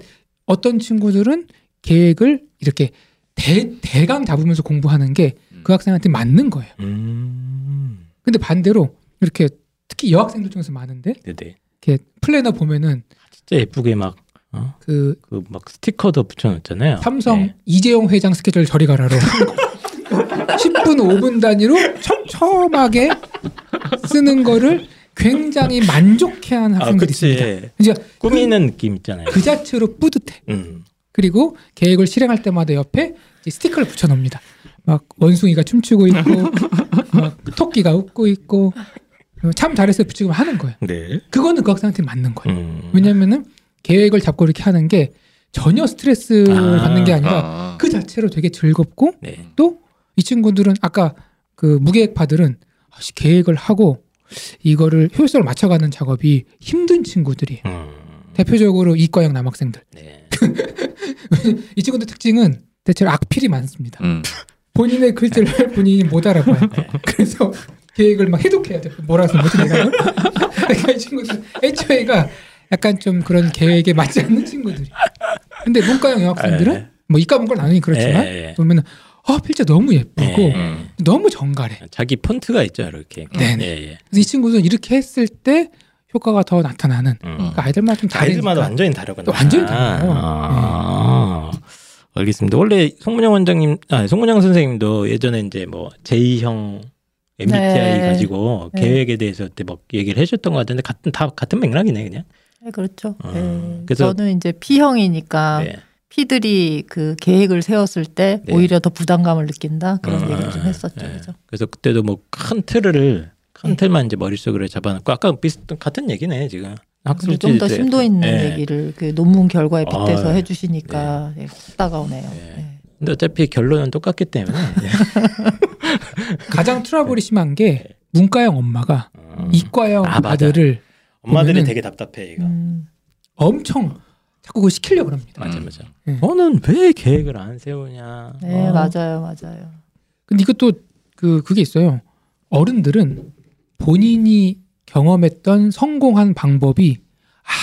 어떤 친구들은 계획을 이렇게 대, 대강 잡으면서 공부하는 게 그 학생한테 맞는 거예요. 음. 근데 반대로 이렇게 특히 여학생들 중에서 많은데 네네. 이렇게 플래너 보면은 진짜 예쁘게 막 어? 그 그 막 스티커도 붙여놓잖아요. 삼성 네. 이재용 회장 스케줄 저리 가라로 10분 5분 단위로 촘촘하게 쓰는 거를 굉장히 만족해하는 아, 학생들이 있습니다. 그치. 이제 꾸미는 느낌 있잖아요. 그 자체로 뿌듯해. 음. 그리고 계획을 실행할 때마다 옆에 이제 스티커를 붙여놓습니다. 막 원숭이가 춤추고 있고, 막 토끼가 웃고 있고, 참 잘했어요 붙이고 하는 거예요. 네. 그거는 그 학생한테 맞는 거예요. 음. 왜냐면은 계획을 잡고 이렇게 하는 게 전혀 스트레스를 아, 받는 게 아니라 아. 그 자체로 되게 즐겁고 네. 또이 친구들은 아까 그 무계획파들은 아, 씨, 계획을 하고 이거를 효율성을 맞춰가는 작업이 힘든 친구들이에요. 음. 대표적으로 이과형 남학생들. 네. 이 친구들 특징은 대체로 악필이 많습니다. 음. 본인의 글자를 본인이 못 알아봐요. 그래서 계획을 막 해독해야 돼. 뭐라 서 뭐지 내가? 그러니까 이 친구들 애초에가 약간 좀 그런 계획에 맞지 않는 친구들이. 근데 문과형 여학생들은 네. 뭐 이과 문과 나누니 그렇지만 네. 보면 은아 필자 너무 예쁘고 네. 음. 너무 정갈해. 자기 폰트가 있죠, 이렇게. 네네. 예, 예. 그래서 이 친구들은 이렇게 했을 때 효과가 더 나타나는. 음. 그러니까 아이들마다 좀 다르니까. 아이들마다 완전히 다르구나. 또 완전히 달라요. 아, 알겠습니다. 원래 송문영 원장님, 아, 송문영 선생님도 예전에 이제 뭐 제2형 MBTI 네. 가지고 네. 계획에 대해서 그때 막 얘기를 해줬던 것 같은데 같은 다 같은 맥락이네 그냥. 네, 그렇죠. 어, 네. 그래서- 저는 이제 P형이니까 네. P들이 그 계획을 세웠을 때 네. 오히려 더 부담감을 느낀다 그런 어, 얘기를 좀 했었죠. 네. 그죠? 그래서 그때도 뭐 큰 틀을 큰 네. 틀만 이제 머릿속으로 잡아놓고 아까 비슷한 같은 얘기네 지금. 학술 좀더 때- 심도 있는 네. 얘기를 그 논문 결과에 빗대서 아, 해주시니까 예, 확 다가오네요. 네. 네. 근데 어차피 결론은 똑같기 때문에. 가장 트러블이 심한 게 문과형 엄마가 어. 이과형 아. 아들을 엄마들이 되게 답답해 이거. 음, 엄청 자꾸 그거 시키려고 합니다. 맞아 음. 맞아. 음. 너는 왜 계획을 안 세우냐. 네, 어. 맞아요, 맞아요. 근데 이것도 그 그게 있어요. 어른들은 본인이 경험했던 성공한 방법이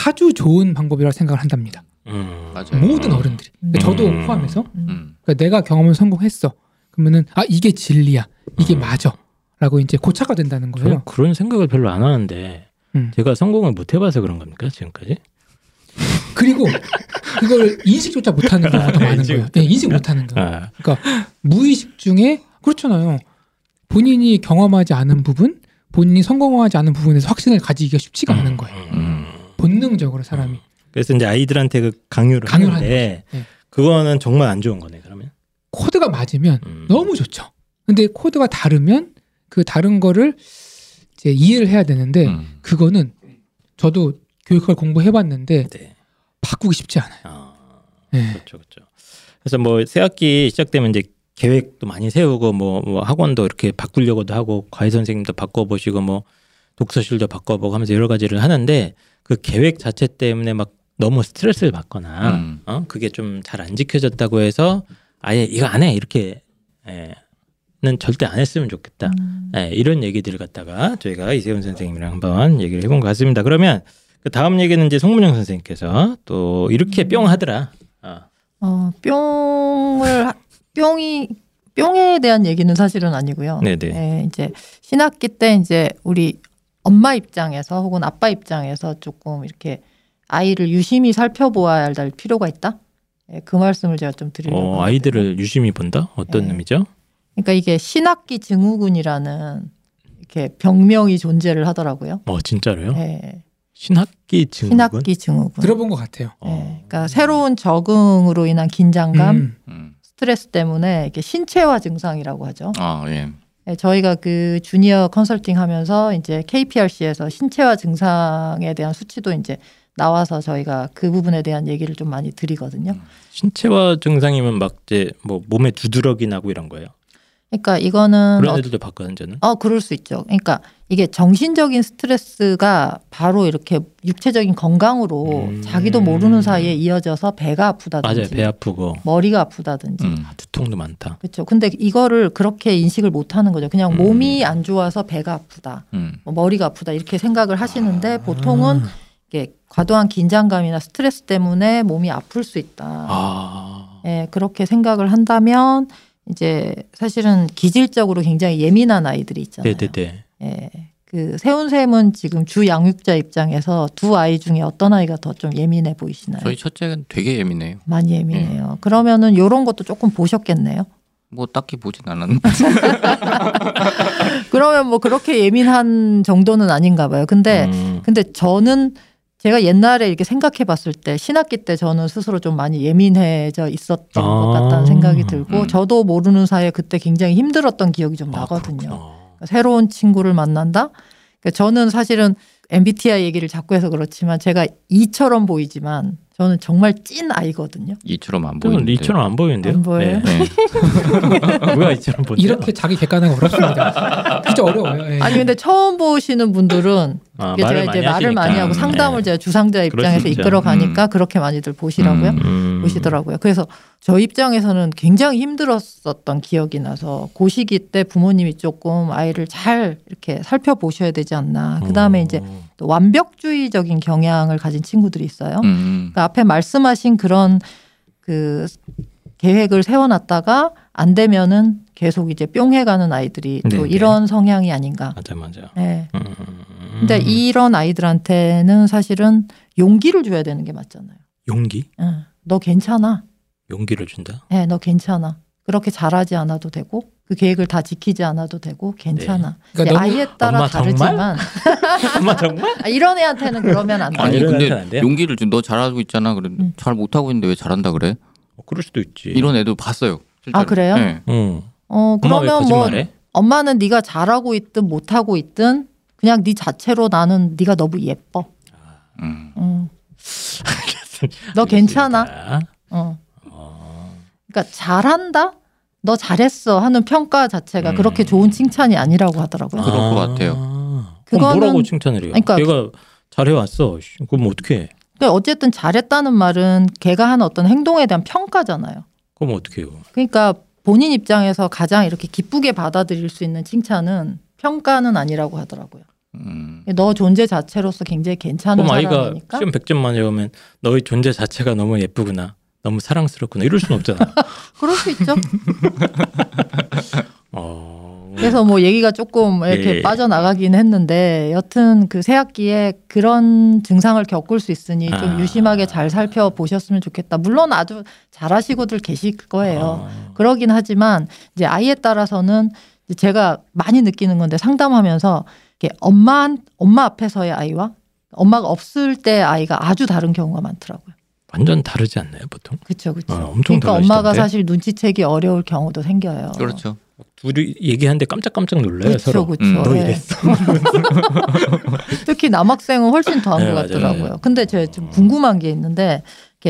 아주 좋은 방법이라고 생각을 한답니다. 음. 맞아요. 모든 어른들이. 음. 저도 음. 포함해서. 음. 그러니까 내가 경험을 성공했어. 그러면은 아 이게 진리야. 이게 음. 맞아.라고 이제 고차가 된다는 거예요. 그런 생각을 별로 안 하는데 음. 제가 성공을 못 해봐서 그런 겁니까 지금까지? 그리고 그걸 인식조차 못하는 경우가 더 많은 거예요. 네, 인식 못하는 경우. 아, 무의식 중에 그렇잖아요. 본인이 경험하지 않은 부분, 본인이 성공하지 않은 부분에서 확신을 가지기가 쉽지가 않은 거예요. 음. 본능적으로 사람이. 그래서 이제 아이들한테 그 강요를 강요를 하는데. 네. 그거는 정말 안 좋은 거네 그러면. 코드가 맞으면 음. 너무 좋죠. 근데 코드가 다르면 그 다른 거를 이제 이해를 해야 되는데 음. 그거는 저도 교육학을 공부해봤는데 네. 바꾸기 쉽지 않아요. 아, 네. 그렇죠, 그렇죠. 그래서 뭐 새 학기 시작되면 이제 계획도 많이 세우고 뭐, 뭐 학원도 이렇게 바꾸려고도 하고 과외 선생님도 바꿔보시고 뭐 독서실도 바꿔보고 하면서 여러 가지를 하는데 그 계획 자체 때문에 막 너무 스트레스를 받거나 음. 어 그게 좀 잘 안 지켜졌다고 해서 아예 이거 안 해 이렇게 예, 는 절대 안 했으면 좋겠다. 음. 예, 이런 얘기들을 갖다가 저희가 이세훈 선생님이랑 한번 얘기를 해본 것 같습니다. 그러면 그 다음 얘기는 이제 송문영 선생님께서 또 이렇게 뿅 하더라. 어, 어, 뿅을 하- 뿅이 뿅에 대한 얘기는 사실은 아니고요. 네네. 예, 이제 신학기 때 이제 우리 엄마 입장에서 혹은 아빠 입장에서 조금 이렇게 아이를 유심히 살펴보아야 할 필요가 있다. 예, 그 말씀을 제가 좀 드리려고. 어. 아이들을 유심히 본다? 어떤 네. 의미죠? 그러니까 이게 신학기 증후군이라는 이렇게 병명이 존재를 하더라고요. 어, 진짜로요? 예, 신학기 증후군? 신학기 증후군. 들어본 것 같아요. 어. 예, 그러니까 새로운 적응으로 인한 긴장감, 음. 음. 스트레스 때문에 이렇게 신체화 증상이라고 하죠. 아 예. 네, 저희가 그 주니어 컨설팅 하면서 이제 KPRC에서 신체화 증상에 대한 수치도 이제 나와서 저희가 그 부분에 대한 얘기를 좀 많이 드리거든요. 신체화 증상이면 막 이제 뭐 몸에 두드러기 나고 이런 거예요. 그러니까 이거는 그런 어, 애들도 봤거든 저는. 어 그럴 수 있죠. 그러니까 이게 정신적인 스트레스가 바로 이렇게 육체적인 건강으로 음. 자기도 모르는 사이에 이어져서 배가 아프다든지 맞아요. 배 아프고 머리가 아프다든지 음. 아, 두통도 많다. 그렇죠. 근데 이거를 그렇게 인식을 못 하는 거죠. 그냥 음. 몸이 안 좋아서 배가 아프다. 음. 뭐 머리가 아프다 이렇게 생각을 하시는데 아. 보통은 이게 과도한 긴장감이나 스트레스 때문에 몸이 아플 수 있다. 아. 예, 그렇게 생각을 한다면 이제 사실은 기질적으로 굉장히 예민한 아이들이 있잖아요. 네네네. 예. 그 세훈 쌤은 지금 주 양육자 입장에서 두 아이 중에 어떤 아이가 더 좀 예민해 보이시나요? 저희 첫째는 되게 예민해요. 많이 예민해요. 그러면은 요런 것도 조금 보셨겠네요. 뭐 딱히 보진 않았는데. 그러면 뭐 그렇게 예민한 정도는 아닌가 봐요. 근데 음. 근데 저는 제가 옛날에 이렇게 생각해 봤을 때 신학기 때 저는 스스로 좀 많이 예민해져 있었던 아. 것 같다는 생각이 들고 음. 저도 모르는 사이에 그때 굉장히 힘들었던 기억이 좀 아, 나거든요. 그렇구나. 새로운 친구를 만난다? 그러니까 저는 사실은 MBTI 얘기를 자꾸 해서 그렇지만 제가 이처럼 보이지만 저는 정말 찐 아이거든요. 이처럼 안 보이는데. 이처럼 안 보이는데요? 안 보여요? 네. 네. 뭐야 이처럼 본데? 이렇게 자기 객관화가 어렵습니다. 진짜 어려워요. 예. 아니 근데 처음 보시는 분들은 아, 이게 제가 이제 말을 하시니까. 많이 하고 상담을 네. 제가 주상자 입장에서. 이끌어 가니까 그렇게 많이들 보시라고요. 음. 음. 보시더라고요. 그래서 저 입장에서는 굉장히 힘들었었던 기억이 나서 그 시기 때 부모님이 조금 아이를 잘 이렇게 살펴보셔야 되지 않나. 그 다음에 어. 이제 또 완벽주의적인 경향을 가진 친구들이 있어요. 음. 그러니까 앞에 말씀하신 그런 그 계획을 세워놨다가 안 되면은 계속 이제 뿅 해가는 아이들이 또 네네. 이런 성향이 아닌가. 맞아 맞아. 네. 음. 근데 이런 아이들한테는 사실은 용기를 줘야 되는 게 맞잖아요. 용기? 응. 너 괜찮아. 용기를 준다. 네, 너 괜찮아. 그렇게 잘하지 않아도 되고 그 계획을 다 지키지 않아도 되고 괜찮아. 그러니까 이제 너무- 아이에 따라 엄마? 다르지만 엄마 정말? 아, 이런 애한테는 그러면 안 돼. 아니 근데? 용기를 준너 잘하고 있잖아. 그래 음. 잘 못하고 있는데 왜 잘한다 그래? 어, 그럴 수도 있지. 이런 애도 봤어요. 실제로. 아, 그래요? 네. 응. 어 그러면 뭐 거짓말해? 엄마는 네가 잘하고 있든 못하고 있든 그냥 네 자체로 나는 네가 너무 예뻐. 음. 응. 너 괜찮아. 알겠습니다. 어. 그러니까 잘한다. 너 잘했어 하는 평가 자체가 음. 그렇게 좋은 칭찬이 아니라고 하더라고요. 그럴 것 같아요. 그럼 그거는- 뭐라고 칭찬을 해요? 그러니까 얘가 잘해왔어. 씨, 그럼 어떻게 해? 그러니까 어쨌든 잘했다는 말은 걔가 하는 어떤 행동에 대한 평가잖아요. 그럼 어떻게 해요? 그러니까 본인 입장에서 가장 이렇게 기쁘게 받아들일 수 있는 칭찬은 평가는 아니라고 하더라고요. 음. 너 존재 자체로서 굉장히 괜찮은 그럼 아이가 사람이니까. 시험 100점 만점에 너의 존재 자체가 너무 예쁘구나. 너무 사랑스럽구나. 이럴 수는 없잖아. 그럴 수 있죠. 어... 그래서 뭐 얘기가 조금 이렇게 예. 빠져나가긴 했는데 여튼 그 새 학기에 그런 증상을 겪을 수 있으니 좀 아. 유심하게 잘 살펴보셨으면 좋겠다. 물론 아주 잘하시고들 계실 거예요. 어. 그러긴 하지만 이제 아이에 따라서는 제가 많이 느끼는 건데 상담하면서 엄마 엄마 앞에서의 아이와 엄마가 없을 때 아이가 아주 다른 경우가 많더라고요. 완전 다르지 않나요, 보통? 그렇죠, 그렇죠. 어, 엄청 그러니까 달라지던데? 엄마가 사실 눈치채기 어려울 경우도 생겨요. 그렇죠. 둘이 얘기하는데 깜짝깜짝 놀라요, 서로. 그렇죠, 음. 그렇죠. 너 예. 이랬어. 특히 남학생은 훨씬 더한 네, 것 맞아요. 같더라고요. 근데 제가 좀 궁금한 게 있는데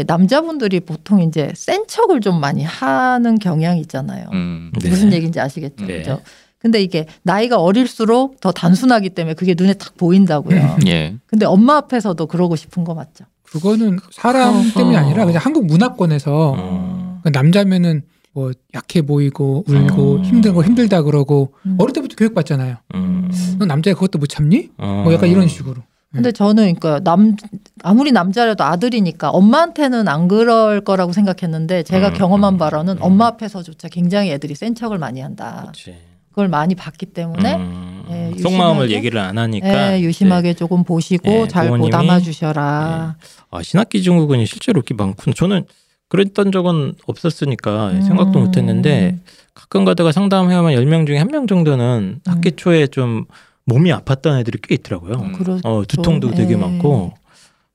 남자분들이 보통 이제 센 척을 좀 많이 하는 경향이 있잖아요. 음. 네. 무슨 얘기인지 아시겠죠? 네. 그죠? 근데 이게 나이가 어릴수록 더 단순하기 때문에 그게 눈에 딱 보인다고요. 예. 근데 엄마 앞에서도 그러고 싶은 거 맞죠? 그거는 사람 때문이 아니라 그냥 한국 문화권에서 어. 그러니까 남자면은 뭐 약해 보이고 울고 음. 힘든 거 힘들다 그러고 음. 어릴 때부터 교육받잖아요. 음. 넌 남자가 그것도 못 참니? 어. 뭐 약간 이런 식으로. 근데 저는 그러니까 남 아무리 남자라도 아들이니까 엄마한테는 안 그럴 거라고 생각했는데 제가 음, 경험한 음, 바로는 음. 엄마 앞에서조차 굉장히 애들이 센 척을 많이 한다. 그렇지. 그걸 많이 봤기 때문에 음. 예, 속마음을 유심하게. 얘기를 안 하니까. 예, 유심하게 조금 보시고 예, 잘 보담아 주셔라. 아, 신학기 증후군이 실제로 이렇게 많군. 저는 그랬던 적은 없었으니까 음. 생각도 못 했는데 가끔 가다가 상담해보면 10명 중에 한 명 정도는 학기 초에 좀 몸이 아팠던 애들이 꽤 있더라고요. 음. 그렇죠. 어, 두통도 되게 예. 많고.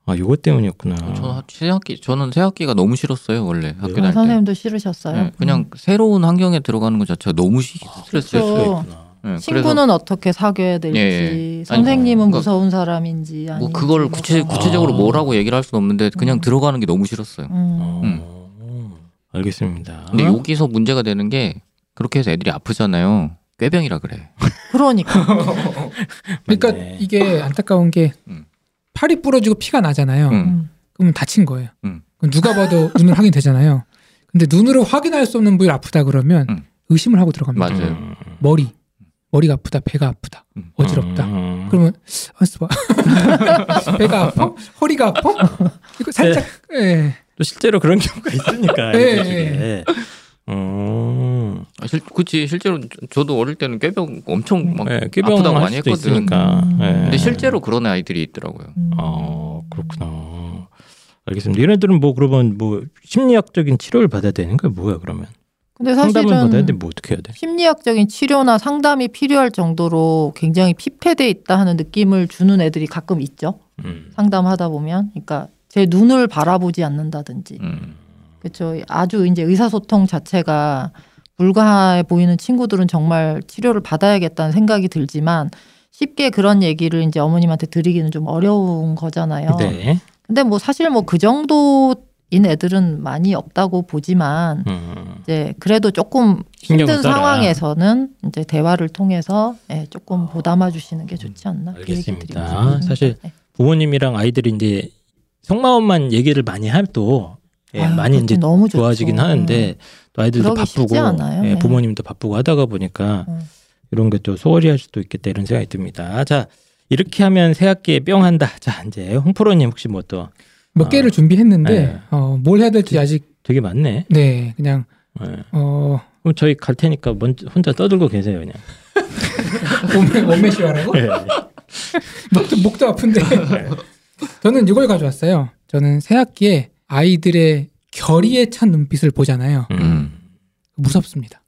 아, 요것 때문이었구나. 저는 새 학기 저는 새 학기가 너무 싫었어요 원래 학교 아, 다닐 때. 선생님도 싫으셨어요. 네, 그냥 새로운 환경에 들어가는 것 자체가 너무 스트레스였어요. 그렇죠. 있구나. 네, 그래서 친구는 어떻게 사귀어야 될지, 예, 예. 선생님은 아니, 그러니까 무서운 사람인지 뭐 그걸 구체 뭐. 구체적으로 아. 뭐라고 얘기를 할 수는 없는데 그냥 음. 들어가는 게 너무 싫었어요. 음. 어, 알겠습니다. 근데 여기서 문제가 되는 게 그렇게 해서 애들이 아프잖아요. 꾀병이라 그래. 그러니까 그러니까. 이게 안타까운 게 음. 팔이 부러지고 피가 나잖아요. 음. 음. 그러면 다친 거예요. 음. 그럼 누가 봐도 눈으로 확인되잖아요. 근데 눈으로 확인할 수 없는 부위를 아프다 그러면 음. 의심을 하고 들어갑니다. 맞아요. 음. 머리, 머리가 아프다, 배가 아프다, 음. 어지럽다. 음. 그러면 알았어 봐. 배가 아파? 허리가 아파? 이거 살짝 예. 또 실제로 그런 경우가 있으니까. 예, 중에. 음. 아, 실, 그치 실제로 저- 저도 어릴 때는 꾀병 엄청 막 네, 꾀병 아프다고 할 많이 했거든. 있으니까. 음. 예. 근데 실제로 그런 아이들이 있더라고요. 음. 어 그렇구나. 알겠습니다. 얘네들은 뭐 그러면 뭐 심리학적인 치료를 받아야 되는 거야 뭐야 그러면? 근데 상담을 받아야 사실은 돼뭐 어떻게 해야 돼? 심리학적인 치료나 상담이 필요할 정도로 굉장히 피폐돼 있다 하는 느낌을 주는 애들이 가끔 있죠. 음. 상담하다 보면, 그러니까 제 눈을 바라보지 않는다든지, 음. 그렇죠. 아주 이제 의사소통 자체가 불가해 보이는 친구들은 정말 치료를 받아야겠다는 생각이 들지만 쉽게 그런 얘기를 이제 어머님한테 드리기는 좀 어려운 거잖아요. 네. 근데 뭐 사실 뭐 그 정도인 애들은 많이 없다고 보지만 음. 이제 그래도 조금 힘든. 상황에서는 이제 대화를 통해서 예, 조금 보담아 주시는 게 좋지 않나 그 알겠습니다. 사실 네. 부모님이랑 아이들이 이제 속마음만 얘기를 많이 해도 예, 아유, 많이 이제 너무. 좋아지긴 하는데 또 아이들도 바쁘고. 예, 네. 부모님도 바쁘고 하다가 보니까 음. 이런 게 또 소홀히 할 수도 있겠다 이런 생각이 듭니다. 자 이렇게 하면 새 학기에 뿅 한다. 자 이제 홍프로님 혹시 뭐또몇 아. 개를 준비했는데 네. 어, 뭘 해야 될지 아직 되게 많네. 네 그냥 예. 어 그럼 저희 갈 테니까 먼저 혼자 떠들고 계세요 그냥. 몸매 몸매 시하라고 예. 목도 목도 아픈데 저는 이걸 가져왔어요. 저는 새 학기에 아이들의 결의에 찬 눈빛을 보잖아요. 음. 무섭습니다.